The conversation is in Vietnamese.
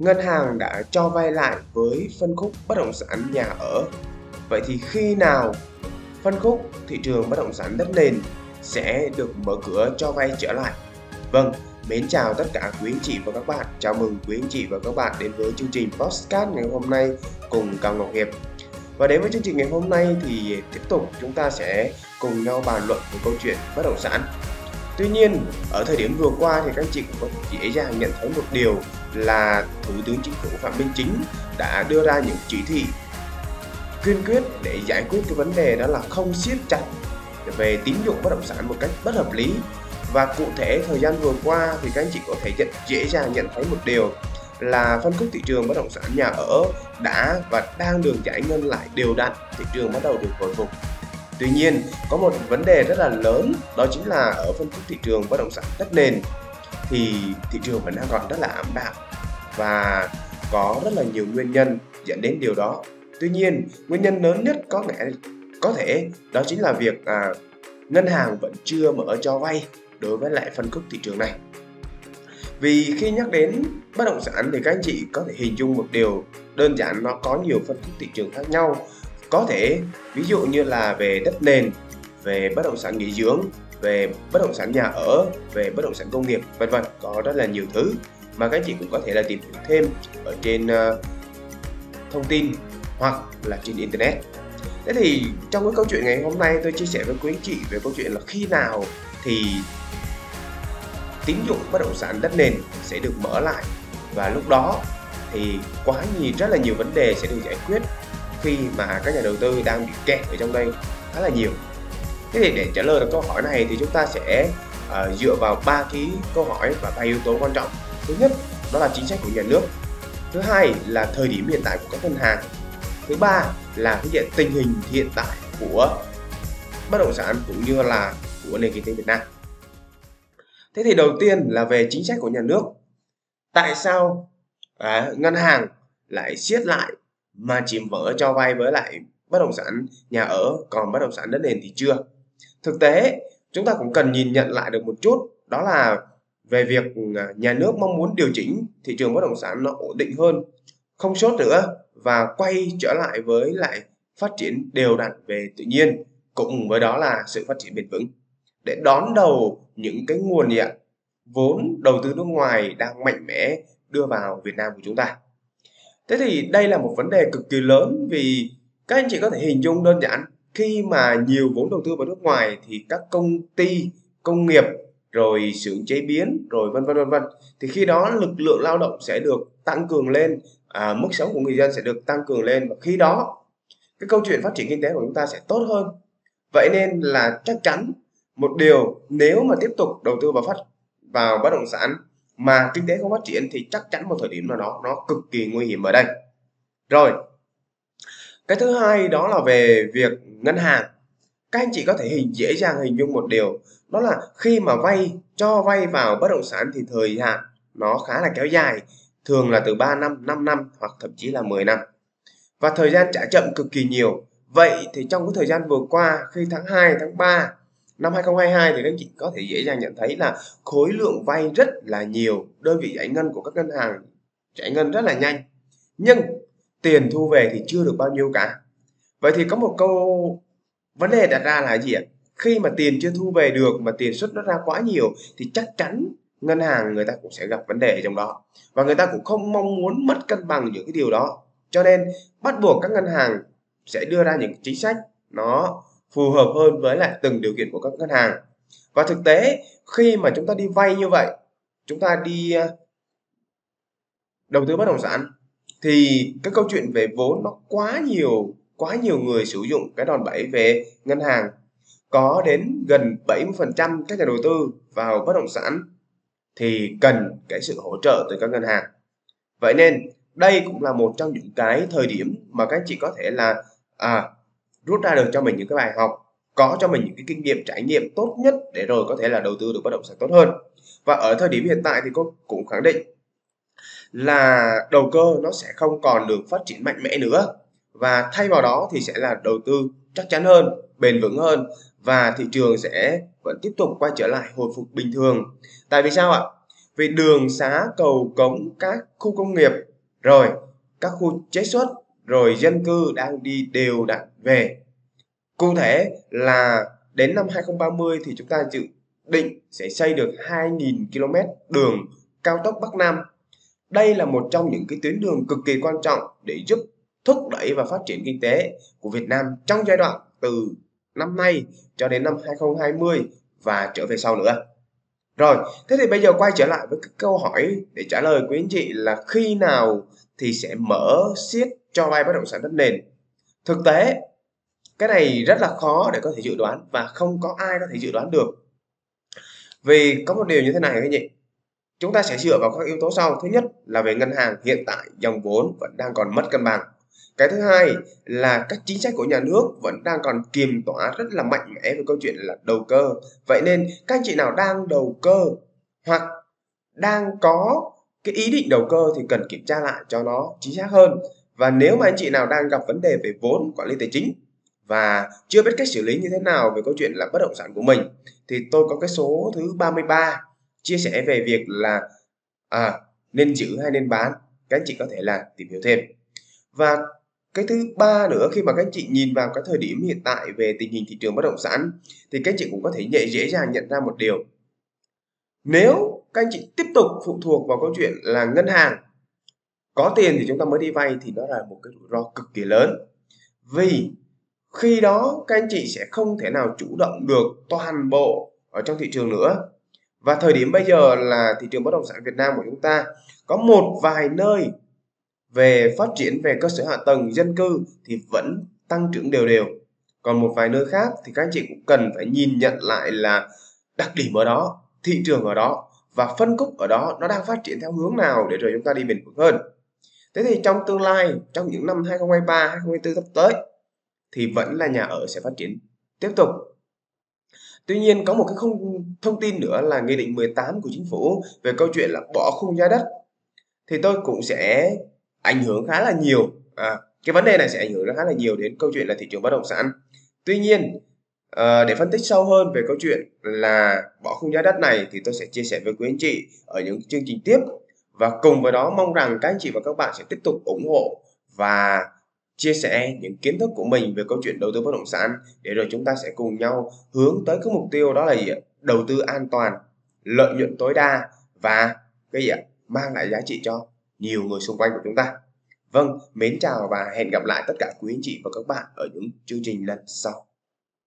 ngân hàng đã cho vay lại với phân khúc bất động sản nhà ở. Vậy thì khi nào phân khúc thị trường bất động sản đất nền sẽ được mở cửa cho vay trở lại? Vâng, mến chào tất cả quý anh chị và các bạn. Chào mừng quý anh chị và các bạn đến với chương trình Postcard ngày hôm nay cùng Cao Ngọc Hiệp. Và đến với chương trình ngày hôm nay thì tiếp tục chúng ta sẽ cùng nhau bàn luận về câu chuyện bất động sản. Tuy nhiên, ở thời điểm vừa qua thì các anh chị cũng có dễ dàng nhận thấy một điều là Thủ tướng Chính phủ Phạm Minh Chính đã đưa ra những chỉ thị kiên quyết để giải quyết cái vấn đề đó là không siết chặt về tín dụng bất động sản một cách bất hợp lý. Và cụ thể thời gian vừa qua thì các anh chị có thể nhận, dễ dàng nhận thấy một điều là phân khúc thị trường bất động sản nhà ở đã và đang được giải ngân lại đều đặn thị trường bắt đầu được hồi phục tuy nhiên có một vấn đề rất là lớn đó chính là ở phân khúc thị trường bất động sản đất nền thì thị trường vẫn đang còn rất là ảm đạm và có rất là nhiều nguyên nhân dẫn đến điều đó. Tuy nhiên nguyên nhân lớn nhất có lẽ có thể đó chính là việc à, ngân hàng vẫn chưa mở cho vay đối với lại phân khúc thị trường này. Vì khi nhắc đến bất động sản thì các anh chị có thể hình dung một điều đơn giản nó có nhiều phân khúc thị trường khác nhau có thể ví dụ như là về đất nền về bất động sản nghỉ dưỡng về bất động sản nhà ở về bất động sản công nghiệp vân vân có rất là nhiều thứ mà các chị cũng có thể là tìm hiểu thêm ở trên uh, thông tin hoặc là trên internet. Thế thì trong cái câu chuyện ngày hôm nay tôi chia sẻ với quý anh chị về câu chuyện là khi nào thì tín dụng bất động sản đất nền sẽ được mở lại và lúc đó thì quá nhiều rất là nhiều vấn đề sẽ được giải quyết khi mà các nhà đầu tư đang bị kẹt ở trong đây khá là nhiều. Thế thì để trả lời được câu hỏi này thì chúng ta sẽ uh, dựa vào ba cái câu hỏi và ba yếu tố quan trọng. Thứ nhất đó là chính sách của nhà nước. Thứ hai là thời điểm hiện tại của các ngân hàng. Thứ ba là cái tình hình hiện tại của bất động sản cũng như là của nền kinh tế Việt Nam. Thế thì đầu tiên là về chính sách của nhà nước. Tại sao à, ngân hàng lại siết lại mà chỉ mở cho vay với lại bất động sản nhà ở, còn bất động sản đất nền thì chưa. Thực tế, chúng ta cũng cần nhìn nhận lại được một chút, đó là về việc à, nhà nước mong muốn điều chỉnh thị trường bất động sản nó ổn định hơn, không sốt nữa và quay trở lại với lại phát triển đều đặn về tự nhiên cùng với đó là sự phát triển bền vững. Để đón đầu những cái nguồn ạ? Vốn đầu tư nước ngoài đang mạnh mẽ đưa vào Việt Nam của chúng ta. Thế thì đây là một vấn đề cực kỳ lớn vì các anh chị có thể hình dung đơn giản khi mà nhiều vốn đầu tư vào nước ngoài thì các công ty công nghiệp rồi xưởng chế biến rồi vân vân vân vân thì khi đó lực lượng lao động sẽ được tăng cường lên à, mức sống của người dân sẽ được tăng cường lên và khi đó cái câu chuyện phát triển kinh tế của chúng ta sẽ tốt hơn. Vậy nên là chắc chắn một điều nếu mà tiếp tục đầu tư vào phát vào bất động sản mà kinh tế không phát triển thì chắc chắn một thời điểm nào đó nó cực kỳ nguy hiểm ở đây. Rồi, cái thứ hai đó là về việc ngân hàng. Các anh chị có thể hình, dễ dàng hình dung một điều, đó là khi mà vay, cho vay vào bất động sản thì thời hạn nó khá là kéo dài, thường là từ 3 năm 5 năm hoặc thậm chí là 10 năm. Và thời gian trả chậm cực kỳ nhiều. Vậy thì trong cái thời gian vừa qua, khi tháng 2 tháng 3 năm 2022 thì các anh chị có thể dễ dàng nhận thấy là khối lượng vay rất là nhiều, đơn vị giải ngân của các ngân hàng giải ngân rất là nhanh. Nhưng tiền thu về thì chưa được bao nhiêu cả. Vậy thì có một câu vấn đề đặt ra là gì ạ? Khi mà tiền chưa thu về được, mà tiền xuất nó ra quá nhiều, thì chắc chắn ngân hàng người ta cũng sẽ gặp vấn đề trong đó. Và người ta cũng không mong muốn mất cân bằng những cái điều đó. Cho nên bắt buộc các ngân hàng sẽ đưa ra những chính sách nó phù hợp hơn với lại từng điều kiện của các ngân hàng và thực tế khi mà chúng ta đi vay như vậy chúng ta đi ờ, đầu tư bất động sản thì cái câu chuyện về vốn nó quá nhiều quá nhiều người sử dụng cái đòn bẩy về ngân hàng có đến gần 70% các nhà đầu tư vào bất động sản thì cần cái sự hỗ trợ từ các ngân hàng. Vậy nên đây cũng là một trong những cái thời điểm mà các anh chị có thể là à, rút ra được cho mình những cái bài học, có cho mình những cái kinh nghiệm, trải nghiệm tốt nhất để rồi có thể là đầu tư được bất động sản tốt hơn. Và ở thời điểm hiện tại thì cô cũng khẳng định là đầu cơ nó sẽ không còn được phát triển mạnh mẽ nữa. Và thay vào đó thì sẽ là đầu tư chắc chắn hơn, bền vững hơn và thị trường sẽ vẫn tiếp tục quay trở lại hồi phục bình thường. Tại vì sao ạ? Vì đường xá, cầu cống, các khu công nghiệp, rồi các khu chế xuất rồi dân cư đang đi đều đặn về cụ thể là đến năm 2030 thì chúng ta dự định sẽ xây được 2.000 km đường cao tốc Bắc Nam đây là một trong những cái tuyến đường cực kỳ quan trọng để giúp thúc đẩy và phát triển kinh tế của Việt Nam trong giai đoạn từ năm nay cho đến năm 2020 và trở về sau nữa. Rồi, thế thì bây giờ quay trở lại với cái câu hỏi để trả lời quý anh chị là khi nào thì sẽ mở siết cho vay bất động sản đất nền. Thực tế, cái này rất là khó để có thể dự đoán và không có ai có thể dự đoán được. Vì có một điều như thế này các anh chị, chúng ta sẽ dựa vào các yếu tố sau. Thứ nhất là về ngân hàng hiện tại dòng vốn vẫn đang còn mất cân bằng cái thứ hai là các chính sách của nhà nước vẫn đang còn kiềm tỏa rất là mạnh mẽ về câu chuyện là đầu cơ vậy nên các anh chị nào đang đầu cơ hoặc đang có cái ý định đầu cơ thì cần kiểm tra lại cho nó chính xác hơn. Và nếu mà anh chị nào đang gặp vấn đề về vốn quản lý tài chính và chưa biết cách xử lý như thế nào về câu chuyện là bất động sản của mình thì tôi có cái số thứ 33 chia sẻ về việc là à, nên giữ hay nên bán các anh chị có thể là tìm hiểu thêm. Và cái thứ ba nữa khi mà các anh chị nhìn vào cái thời điểm hiện tại về tình hình thị trường bất động sản thì các anh chị cũng có thể dễ dễ dàng nhận ra một điều nếu các anh chị tiếp tục phụ thuộc vào câu chuyện là ngân hàng có tiền thì chúng ta mới đi vay thì đó là một cái rủi ro cực kỳ lớn. Vì khi đó các anh chị sẽ không thể nào chủ động được toàn bộ ở trong thị trường nữa. Và thời điểm bây giờ là thị trường bất động sản Việt Nam của chúng ta có một vài nơi về phát triển về cơ sở hạ tầng dân cư thì vẫn tăng trưởng đều đều. Còn một vài nơi khác thì các anh chị cũng cần phải nhìn nhận lại là đặc điểm ở đó thị trường ở đó và phân khúc ở đó nó đang phát triển theo hướng nào để rồi chúng ta đi bền vững hơn. Thế thì trong tương lai trong những năm 2023 2024 sắp tới thì vẫn là nhà ở sẽ phát triển tiếp tục. Tuy nhiên có một cái không thông tin nữa là nghị định 18 của chính phủ về câu chuyện là bỏ khung giá đất thì tôi cũng sẽ ảnh hưởng khá là nhiều. À, cái vấn đề này sẽ ảnh hưởng khá là nhiều đến câu chuyện là thị trường bất động sản. Tuy nhiên à, để phân tích sâu hơn về câu chuyện là bỏ khung giá đất này thì tôi sẽ chia sẻ với quý anh chị ở những chương trình tiếp và cùng với đó mong rằng các anh chị và các bạn sẽ tiếp tục ủng hộ và chia sẻ những kiến thức của mình về câu chuyện đầu tư bất động sản để rồi chúng ta sẽ cùng nhau hướng tới cái mục tiêu đó là gì đầu tư an toàn lợi nhuận tối đa và cái gì ạ mang lại giá trị cho nhiều người xung quanh của chúng ta. Vâng, mến chào và hẹn gặp lại tất cả quý anh chị và các bạn ở những chương trình lần sau.